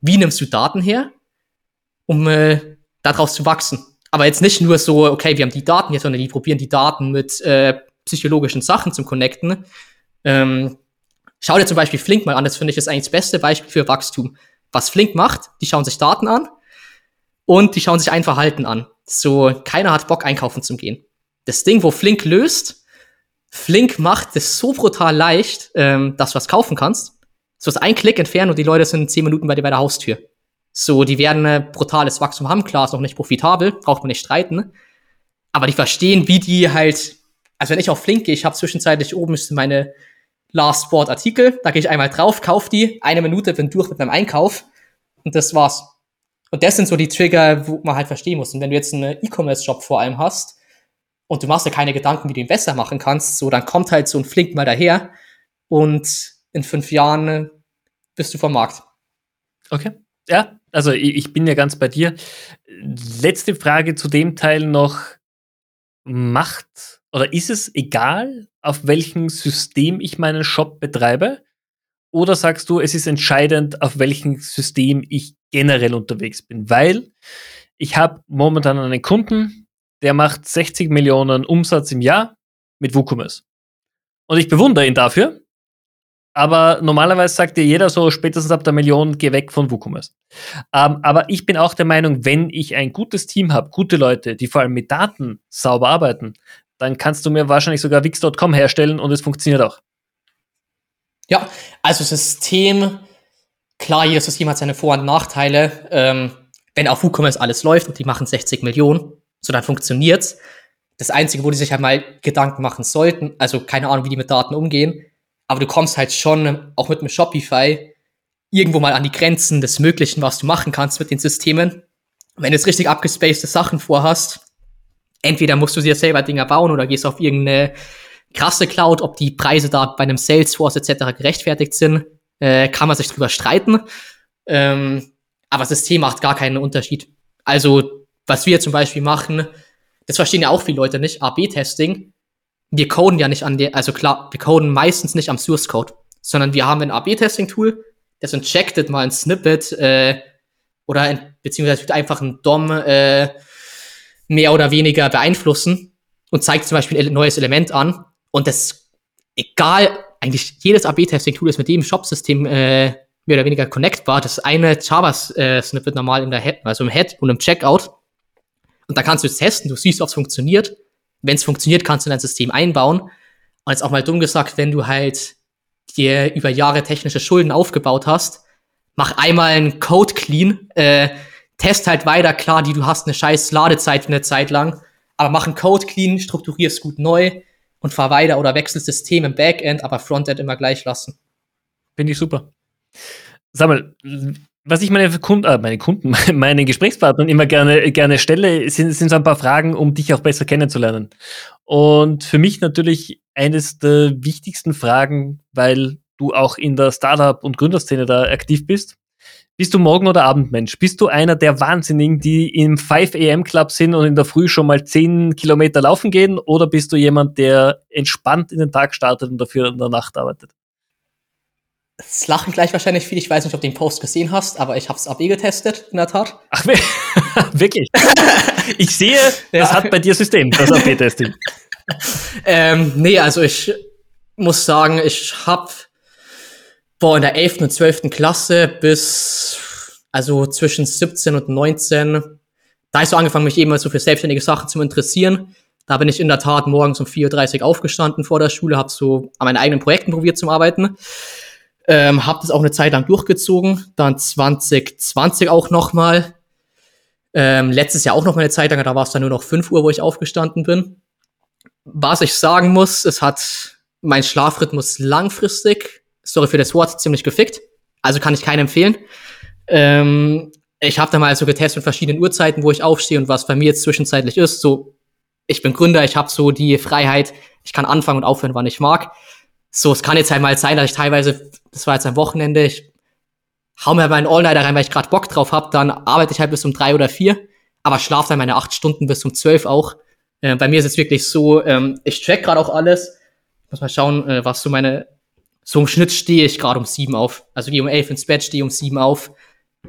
wie nimmst du Daten her, um äh, daraus zu wachsen. Aber jetzt nicht nur so, okay, wir haben die Daten jetzt, sondern die probieren die Daten mit äh, psychologischen Sachen zu connecten. Ähm, schau dir zum Beispiel Flink mal an, das finde ich ist eigentlich das beste Beispiel für Wachstum. Was Flink macht, die schauen sich Daten an und die schauen sich ein Verhalten an. So, keiner hat Bock, einkaufen zu gehen. Das Ding, wo Flink löst, Flink macht es so brutal leicht, ähm, dass du was kaufen kannst. So ist ein Klick entfernt und die Leute sind zehn Minuten bei dir bei der Haustür. So, die werden äh, brutales Wachstum haben. Klar, ist noch nicht profitabel, braucht man nicht streiten. Aber die verstehen, wie die halt, also wenn ich auf Flink gehe, ich habe zwischenzeitlich oben meine Last Sport Artikel, da gehe ich einmal drauf, kauf die, eine Minute bin durch mit meinem Einkauf und das war's. Und das sind so die Trigger, wo man halt verstehen muss. Und wenn du jetzt einen E-Commerce-Shop vor allem hast, und du machst dir keine Gedanken, wie du ihn besser machen kannst, so dann kommt halt so ein Flink mal daher und in fünf Jahren bist du vom Markt. Okay. Ja, also ich bin ja ganz bei dir. Letzte Frage zu dem Teil noch. Macht oder ist es egal, auf welchem System ich meinen Shop betreibe? Oder sagst du, es ist entscheidend, auf welchem System ich generell unterwegs bin? Weil ich habe momentan einen Kunden, der macht 60 Millionen Umsatz im Jahr mit WooCommerce. Und ich bewundere ihn dafür. Aber normalerweise sagt dir jeder so, spätestens ab der Million, geh weg von WooCommerce. Ähm, aber ich bin auch der Meinung, wenn ich ein gutes Team habe, gute Leute, die vor allem mit Daten sauber arbeiten, dann kannst du mir wahrscheinlich sogar Wix.com herstellen und es funktioniert auch. Ja, also System, klar, jedes System hat seine Vor- und Nachteile. Ähm, wenn auf WooCommerce alles läuft und die machen 60 Millionen, so, dann funktioniert's. Das Einzige, wo die sich halt mal Gedanken machen sollten, also keine Ahnung, wie die mit Daten umgehen, aber du kommst halt schon, auch mit einem Shopify, irgendwo mal an die Grenzen des Möglichen, was du machen kannst mit den Systemen. Wenn du jetzt richtig abgespacede Sachen vorhast, entweder musst du dir selber Dinger bauen oder gehst auf irgendeine krasse Cloud, ob die Preise da bei einem Salesforce etc. gerechtfertigt sind. Äh, kann man sich drüber streiten. Ähm, aber das System macht gar keinen Unterschied. Also, was wir zum Beispiel machen, das verstehen ja auch viele Leute nicht, AB-Testing. Wir coden ja nicht an der, also klar, wir coden meistens nicht am Source Code, sondern wir haben ein AB-Testing-Tool, das injectet mal ein Snippet äh, oder ein, beziehungsweise einfach ein DOM äh, mehr oder weniger beeinflussen und zeigt zum Beispiel ein neues Element an. Und das, egal, eigentlich jedes AB-Testing-Tool ist mit dem Shop-System äh, mehr oder weniger connectbar. Das eine Java-Snippet normal in der Head, also im Head und im Checkout. Und da kannst du es testen, du siehst, ob es funktioniert. Wenn es funktioniert, kannst du dein System einbauen. Und jetzt auch mal dumm gesagt, wenn du halt dir über Jahre technische Schulden aufgebaut hast, mach einmal einen Code clean, äh, test halt weiter, klar, die du hast eine scheiß Ladezeit für eine Zeit lang, aber mach einen Code clean, strukturierst gut neu und fahr weiter oder wechsel System im Backend, aber Frontend immer gleich lassen. Finde ich super. Sag mal, was ich meine Kunden, äh, meine Kunden, meinen Gesprächspartnern immer gerne, gerne stelle, sind, sind so ein paar Fragen, um dich auch besser kennenzulernen. Und für mich natürlich eines der wichtigsten Fragen, weil du auch in der Startup- und Gründerszene da aktiv bist. Bist du Morgen- oder Abendmensch? Bist du einer der Wahnsinnigen, die im 5 AM Club sind und in der Früh schon mal 10 Kilometer laufen gehen? Oder bist du jemand, der entspannt in den Tag startet und dafür in der Nacht arbeitet? Es lachen gleich wahrscheinlich viele. Ich weiß nicht, ob du den Post gesehen hast, aber ich habe es AB getestet, in der Tat. Ach, wirklich? ich sehe, ja. das hat bei dir System, das AB-Testing. ähm, nee, also ich muss sagen, ich habe boah, in der 11. und 12. Klasse bis, also zwischen 17 und 19, da ich so angefangen, mich eben mal so für selbstständige Sachen zu interessieren. Da bin ich in der Tat morgens um 4.30 Uhr aufgestanden vor der Schule, habe so an meinen eigenen Projekten probiert zum Arbeiten. Ähm, habe das auch eine Zeit lang durchgezogen, dann 2020 auch nochmal. Ähm, letztes Jahr auch noch mal eine Zeit lang, da war es dann nur noch 5 Uhr, wo ich aufgestanden bin. Was ich sagen muss, es hat mein Schlafrhythmus langfristig sorry für das Wort, ziemlich gefickt. Also kann ich keinen empfehlen. Ähm, ich habe da mal so getestet mit verschiedenen Uhrzeiten, wo ich aufstehe und was bei mir jetzt zwischenzeitlich ist. So, ich bin Gründer, ich habe so die Freiheit, ich kann anfangen und aufhören, wann ich mag. So, es kann jetzt halt mal sein, dass ich teilweise, das war jetzt am Wochenende, ich hau mir meinen All-Nighter rein, weil ich gerade Bock drauf hab, dann arbeite ich halt bis um drei oder vier, aber schlafe dann meine acht Stunden bis um zwölf auch. Äh, bei mir ist es wirklich so, ähm, ich track gerade auch alles. Ich muss mal schauen, äh, was so meine so im Schnitt stehe ich gerade um sieben auf. Also gehe um elf ins Bett, stehe um sieben auf.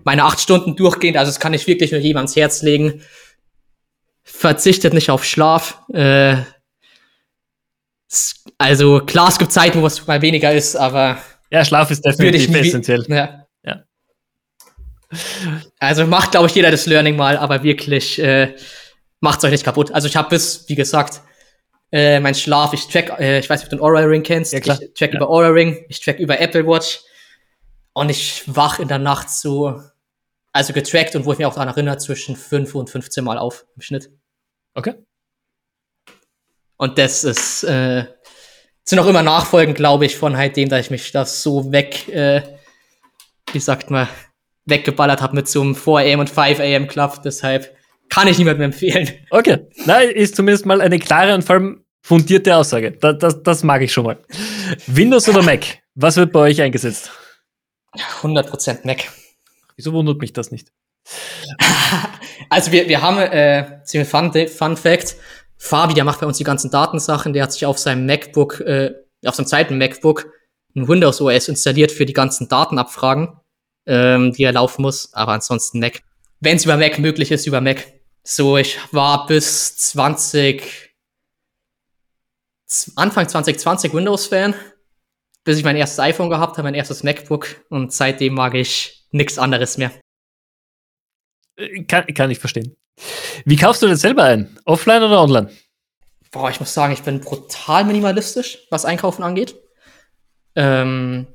Meine acht Stunden durchgehend, also das kann ich wirklich nur jedem ans Herz legen. Verzichtet nicht auf Schlaf. Äh, also klar, es gibt Zeiten, wo es mal weniger ist, aber ja, Schlaf ist definitiv essentiell. Ja. ja. Also macht, glaube ich, jeder das Learning mal, aber wirklich äh, macht's euch nicht kaputt. Also ich habe bis, wie gesagt, äh, mein Schlaf, ich track, äh, ich weiß nicht, ob du den Aura Ring kennst. Ja, klar. Ich track ja. über Aura Ring, ich track über Apple Watch. Und ich wach in der Nacht so, also getrackt und wo ich mich auch daran erinnere, zwischen 5 und 15 Mal auf im Schnitt. Okay. Und das ist, äh, sind auch immer Nachfolgen, glaube ich, von halt dem, dass ich mich das so weg, äh, wie sagt man, weggeballert habe mit so einem 4 am und 5 am Club. Deshalb kann ich niemandem empfehlen. Okay. Na, ist zumindest mal eine klare und vor allem fundierte Aussage. Das, das, das mag ich schon mal. Windows oder Mac? Was wird bei euch eingesetzt? 100% Mac. Wieso wundert mich das nicht? also wir, wir haben, äh, ziemlich Fun, Fun Fact, Fabi, der macht bei uns die ganzen Datensachen, der hat sich auf seinem MacBook, äh, auf seinem zweiten MacBook ein Windows OS installiert für die ganzen Datenabfragen, ähm, die er laufen muss, aber ansonsten Mac. Wenn es über Mac möglich ist, über Mac. So, ich war bis 20, Anfang 2020 Windows-Fan, bis ich mein erstes iPhone gehabt habe, mein erstes MacBook und seitdem mag ich nichts anderes mehr. Äh, kann, kann ich verstehen. Wie kaufst du das selber ein? Offline oder online? Boah, ich muss sagen, ich bin brutal minimalistisch, was Einkaufen angeht. Ähm,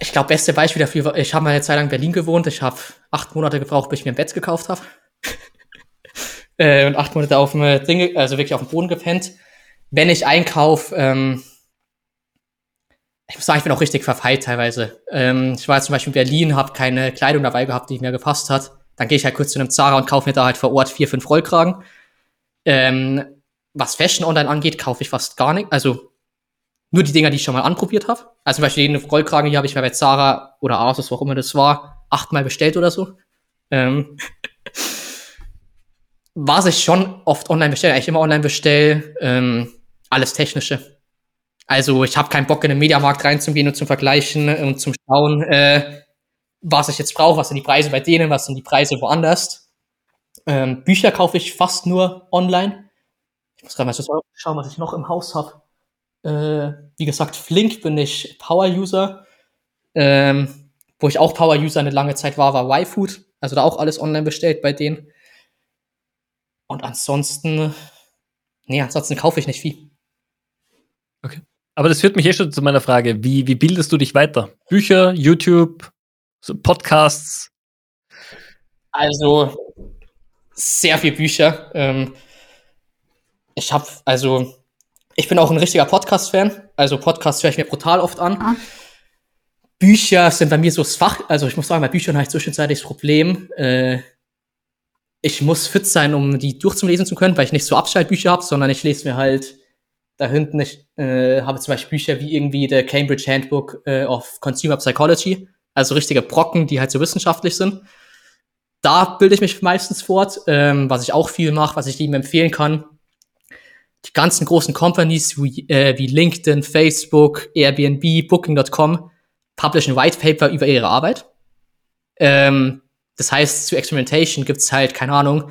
ich glaube, beste Beispiel dafür, ich habe mal eine Zeit lang in Berlin gewohnt. Ich habe acht Monate gebraucht, bis ich mir ein Bett gekauft habe. äh, und acht Monate auf dem Ding, also wirklich auf dem Boden gepennt. Wenn ich einkaufe, ähm, ich muss sagen, ich bin auch richtig verfeilt teilweise. Ähm, ich war jetzt zum Beispiel in Berlin, habe keine Kleidung dabei gehabt, die mir gepasst hat. Dann gehe ich halt kurz zu einem Zara und kaufe mir da halt vor Ort vier, fünf Rollkragen. Ähm, was Fashion online angeht, kaufe ich fast gar nicht. Also nur die Dinger, die ich schon mal anprobiert habe. Also zum Beispiel den Rollkragen hier habe ich mir bei Zara oder Asus, wo auch immer das war, achtmal bestellt oder so. Ähm, was ich schon oft online bestelle, eigentlich immer online bestelle, ähm, alles Technische. Also ich habe keinen Bock, in den Mediamarkt reinzugehen und zum Vergleichen und zum Schauen, äh, was ich jetzt brauche, was sind die Preise bei denen, was sind die Preise woanders. Ähm, Bücher kaufe ich fast nur online. Ich muss gerade mal schauen, was ich noch im Haus habe. Äh, wie gesagt, Flink bin ich Power-User. Ähm, wo ich auch Power-User eine lange Zeit war, war YFood. Also da auch alles online bestellt bei denen. Und ansonsten, nee, ansonsten kaufe ich nicht viel. Okay. Aber das führt mich eh schon zu meiner Frage. Wie, wie bildest du dich weiter? Bücher, YouTube, so Podcasts? Also, sehr viel Bücher. Ähm, ich habe, also, ich bin auch ein richtiger Podcast-Fan. Also, Podcasts höre ich mir brutal oft an. Ah. Bücher sind bei mir so das Fach, also ich muss sagen, bei Büchern habe ich zwischenzeitlich das Problem, äh, ich muss fit sein, um die durchzulesen zu können, weil ich nicht so Abschaltbücher habe, sondern ich lese mir halt da hinten, ich äh, habe zum Beispiel Bücher wie irgendwie der Cambridge Handbook äh, of Consumer Psychology, also richtige Brocken, die halt so wissenschaftlich sind. Da bilde ich mich meistens fort, ähm, was ich auch viel mache, was ich jedem empfehlen kann. Die ganzen großen Companies wie, äh, wie LinkedIn, Facebook, Airbnb, Booking.com publishen White Paper über ihre Arbeit. Ähm, das heißt, zu Experimentation gibt's halt, keine Ahnung,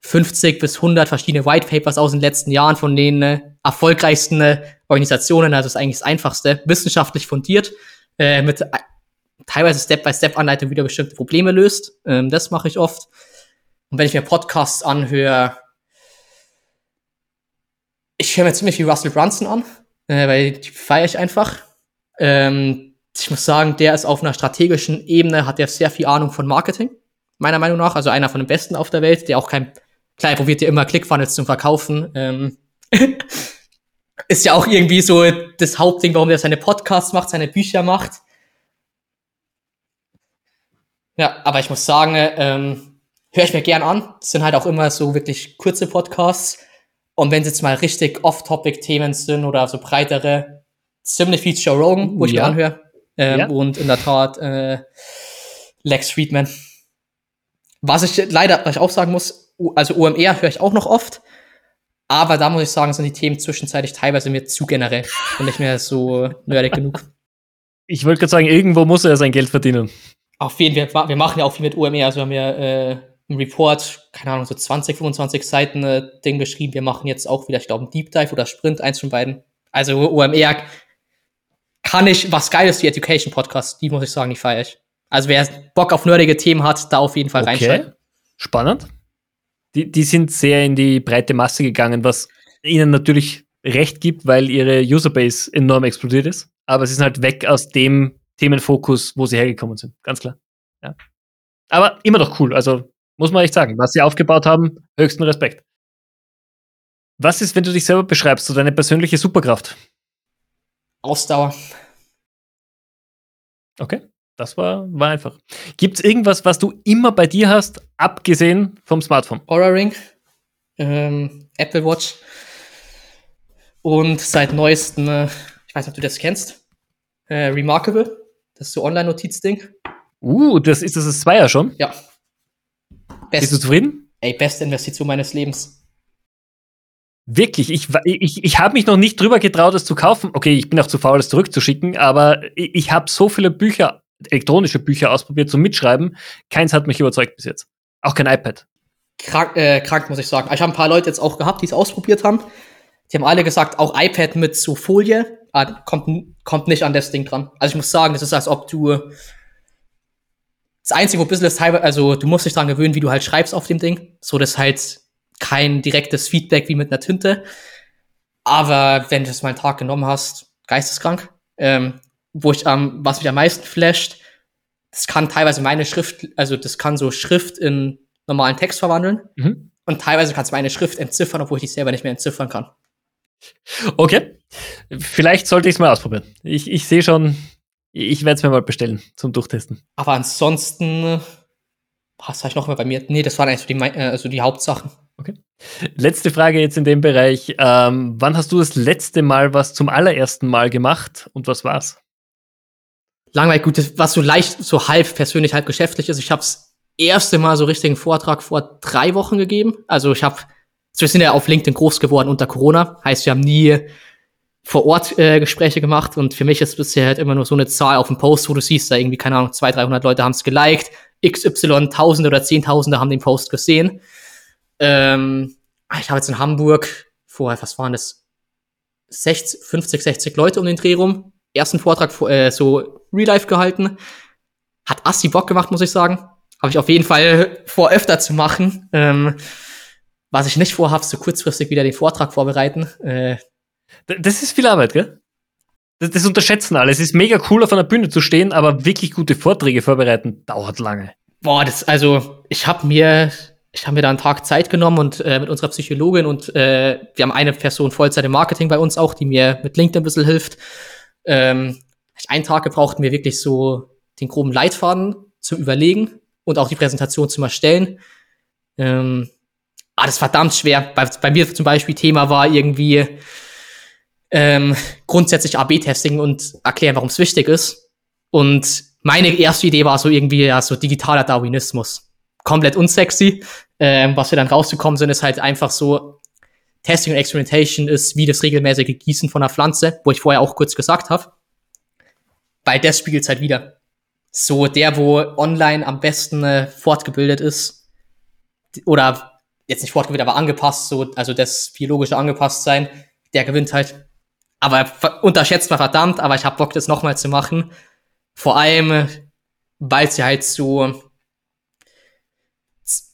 50 bis 100 verschiedene White Papers aus den letzten Jahren von den äh, erfolgreichsten äh, Organisationen, also ist eigentlich das einfachste, wissenschaftlich fundiert, äh, mit teilweise Step-by-Step-Anleitung wieder bestimmte Probleme löst. Ähm, das mache ich oft. Und wenn ich mir Podcasts anhöre, ich höre mir ziemlich viel Russell Brunson an, äh, weil die feiere ich einfach. Ähm, ich muss sagen, der ist auf einer strategischen Ebene, hat der sehr viel Ahnung von Marketing meiner Meinung nach. Also einer von den besten auf der Welt, der auch kein, klar, er probiert ja immer Clickfunnels zum Verkaufen. Ähm, ist ja auch irgendwie so das Hauptding, warum er seine Podcasts macht, seine Bücher macht. Ja, aber ich muss sagen, ähm, höre ich mir gern an. Das sind halt auch immer so wirklich kurze Podcasts. Und wenn es jetzt mal richtig off-topic-Themen sind oder so breitere, ziemlich viel Joe Rogan, wo ich ja. mir anhöre. Ähm, ja. Und in der Tat äh, Lex Friedman. Was ich leider, was ich auch sagen muss, also OMR höre ich auch noch oft. Aber da muss ich sagen, sind die Themen zwischenzeitlich teilweise mir zu generell und nicht mehr so nerdig genug. Ich wollte gerade sagen, irgendwo muss er sein Geld verdienen. Auf jeden Fall, wir machen ja auch viel mit OMR. Also wir haben ja äh, im Report, keine Ahnung, so 20, 25 Seiten äh, Ding geschrieben. Wir machen jetzt auch wieder, ich glaube, ein Deep Dive oder Sprint, eins von beiden. Also OMR kann ich, was geil ist, die Education Podcast, die muss ich sagen, die feiere ich. Also wer Bock auf nerdige Themen hat, da auf jeden Fall okay. reinschreiben. Spannend. Die, die sind sehr in die breite Masse gegangen, was ihnen natürlich recht gibt, weil ihre Userbase enorm explodiert ist. Aber sie sind halt weg aus dem Themenfokus, wo sie hergekommen sind. Ganz klar. Ja. Aber immer noch cool. Also muss man echt sagen, was sie aufgebaut haben, höchsten Respekt. Was ist, wenn du dich selber beschreibst, so deine persönliche Superkraft? Ausdauer. Okay. Das war, war einfach. Gibt es irgendwas, was du immer bei dir hast, abgesehen vom Smartphone? Aura Ring, ähm, Apple Watch und seit neuestem, äh, ich weiß nicht, ob du das kennst, äh, Remarkable, das ist so Online-Notiz-Ding. Uh, das ist das, das Zweier schon? Ja. Best, Bist du zufrieden? Ey, beste Investition meines Lebens. Wirklich, ich, ich, ich habe mich noch nicht drüber getraut, es zu kaufen. Okay, ich bin auch zu faul, es zurückzuschicken, aber ich, ich habe so viele Bücher elektronische Bücher ausprobiert zum Mitschreiben. Keins hat mich überzeugt bis jetzt. Auch kein iPad. Krank, äh, krank muss ich sagen. Ich habe ein paar Leute jetzt auch gehabt, die es ausprobiert haben. Die haben alle gesagt, auch iPad mit so Folie äh, kommt, kommt nicht an das Ding dran. Also ich muss sagen, das ist, als ob du das Einzige, wo ein bisschen ist, also du musst dich dran gewöhnen, wie du halt schreibst auf dem Ding. So, das ist halt kein direktes Feedback wie mit einer Tinte. Aber wenn du es mal einen Tag genommen hast, geisteskrank. Ähm, wo ich am, ähm, was mich am meisten flasht, das kann teilweise meine Schrift, also das kann so Schrift in normalen Text verwandeln. Mhm. Und teilweise kann es meine Schrift entziffern, obwohl ich die selber nicht mehr entziffern kann. Okay. Vielleicht sollte ich es mal ausprobieren. Ich, ich sehe schon, ich werde es mir mal bestellen zum Durchtesten. Aber ansonsten, was habe ich noch mal bei mir? Nee, das waren eigentlich so die, also die Hauptsachen. Okay. Letzte Frage jetzt in dem Bereich. Ähm, wann hast du das letzte Mal was zum allerersten Mal gemacht und was war's? Langweilig, gut, was so leicht, so halb persönlich, halb geschäftlich ist. Ich habe das erste Mal so richtigen Vortrag vor drei Wochen gegeben. Also ich habe, wir sind ja auf LinkedIn groß geworden unter Corona. Heißt, wir haben nie vor Ort äh, Gespräche gemacht und für mich ist bisher halt immer nur so eine Zahl auf dem Post, wo du siehst, da irgendwie, keine Ahnung, 200, 300 Leute haben es geliked, XY, Tausende oder Zehntausende haben den Post gesehen. Ähm, ich habe jetzt in Hamburg vorher, was waren das? 60, 50, 60 Leute um den Dreh rum. Ersten Vortrag äh, so Real Life gehalten. Hat assi Bock gemacht, muss ich sagen. Habe ich auf jeden Fall vor, öfter zu machen. Ähm, was ich nicht vorhabe, so kurzfristig wieder den Vortrag vorbereiten. Äh, das ist viel Arbeit, gell? Das, das unterschätzen alle. Es ist mega cool, auf einer Bühne zu stehen, aber wirklich gute Vorträge vorbereiten dauert lange. Boah, das, also, ich habe mir, ich habe mir da einen Tag Zeit genommen und äh, mit unserer Psychologin und äh, wir haben eine Person Vollzeit im Marketing bei uns auch, die mir mit LinkedIn ein bisschen hilft. Ähm, einen Tag gebraucht, mir wirklich so den groben Leitfaden zu überlegen und auch die Präsentation zu erstellen. Ähm, ah, das ist verdammt schwer. Bei, bei mir zum Beispiel Thema war irgendwie ähm, grundsätzlich AB-Testing und erklären, warum es wichtig ist. Und meine erste Idee war so irgendwie ja so digitaler Darwinismus. Komplett unsexy. Ähm, was wir dann rausgekommen sind, ist halt einfach so, Testing und Experimentation ist wie das regelmäßige Gießen von einer Pflanze, wo ich vorher auch kurz gesagt habe. Weil das spiegelt halt wieder. So der, wo online am besten äh, fortgebildet ist, oder jetzt nicht fortgebildet, aber angepasst, so, also das biologische angepasst sein, der gewinnt halt. Aber unterschätzt mal verdammt, aber ich hab Bock, das nochmal zu machen. Vor allem, weil sie halt so,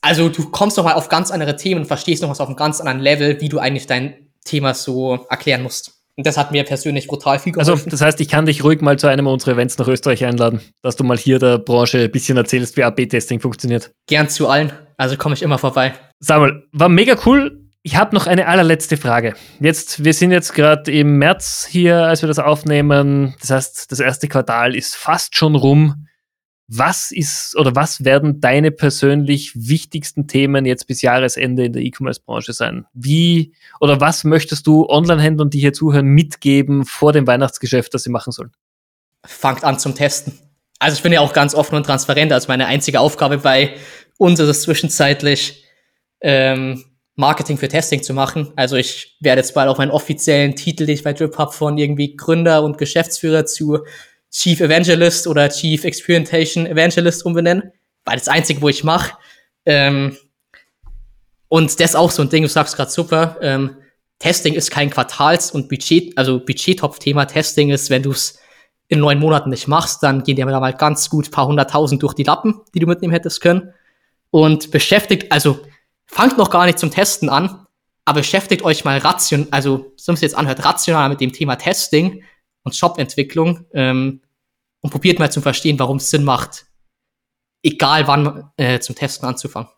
also du kommst nochmal auf ganz andere Themen und verstehst noch was auf einem ganz anderen Level, wie du eigentlich dein Thema so erklären musst. Und das hat mir persönlich brutal viel geholfen. Also, das heißt, ich kann dich ruhig mal zu einem unserer Events nach Österreich einladen, dass du mal hier der Branche ein bisschen erzählst, wie AB-Testing funktioniert. Gern zu allen. Also komme ich immer vorbei. Samuel, war mega cool. Ich habe noch eine allerletzte Frage. Jetzt, wir sind jetzt gerade im März hier, als wir das aufnehmen. Das heißt, das erste Quartal ist fast schon rum. Was ist oder was werden deine persönlich wichtigsten Themen jetzt bis Jahresende in der E-Commerce-Branche sein? Wie oder was möchtest du Online-Händlern, die hier zuhören, mitgeben vor dem Weihnachtsgeschäft, das sie machen sollen? Fangt an zum Testen. Also ich bin ja auch ganz offen und transparent. Also meine einzige Aufgabe bei uns ist es zwischenzeitlich ähm, Marketing für Testing zu machen. Also ich werde jetzt bald auch meinen offiziellen Titel, den ich bei Drip habe, von irgendwie Gründer und Geschäftsführer zu Chief Evangelist oder Chief Experimentation Evangelist umbenennen, weil das Einzige, wo ich mache. Ähm, und das ist auch so ein Ding, du sagst gerade super. Ähm, Testing ist kein Quartals- und Budget, also Budgettopf-Thema. Testing ist, wenn du es in neun Monaten nicht machst, dann gehen dir mal ganz gut paar hunderttausend durch die Lappen, die du mitnehmen hättest können. Und beschäftigt, also fangt noch gar nicht zum Testen an, aber beschäftigt euch mal ration, also so es jetzt anhört, rational mit dem Thema Testing und Shop-Entwicklung ähm, und probiert mal zu verstehen, warum es Sinn macht, egal wann äh, zum Testen anzufangen.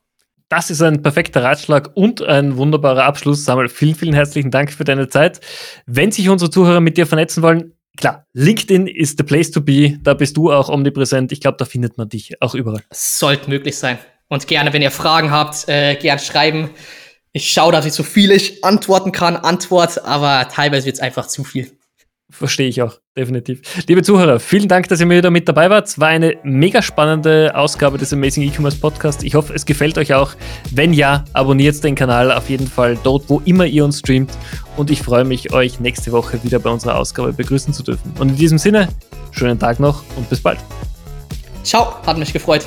Das ist ein perfekter Ratschlag und ein wunderbarer Abschluss. Samuel, vielen, vielen herzlichen Dank für deine Zeit. Wenn sich unsere Zuhörer mit dir vernetzen wollen, klar, LinkedIn ist the place to be. Da bist du auch omnipräsent. Ich glaube, da findet man dich auch überall. sollte möglich sein. Und gerne, wenn ihr Fragen habt, äh, gern schreiben. Ich schaue, dass ich so viel ich antworten kann, antwort, aber teilweise wird es einfach zu viel. Verstehe ich auch, definitiv. Liebe Zuhörer, vielen Dank, dass ihr mir wieder mit dabei wart. Es war eine mega spannende Ausgabe des Amazing E-Commerce Podcast. Ich hoffe, es gefällt euch auch. Wenn ja, abonniert den Kanal auf jeden Fall dort, wo immer ihr uns streamt. Und ich freue mich, euch nächste Woche wieder bei unserer Ausgabe begrüßen zu dürfen. Und in diesem Sinne, schönen Tag noch und bis bald. Ciao, hat mich gefreut.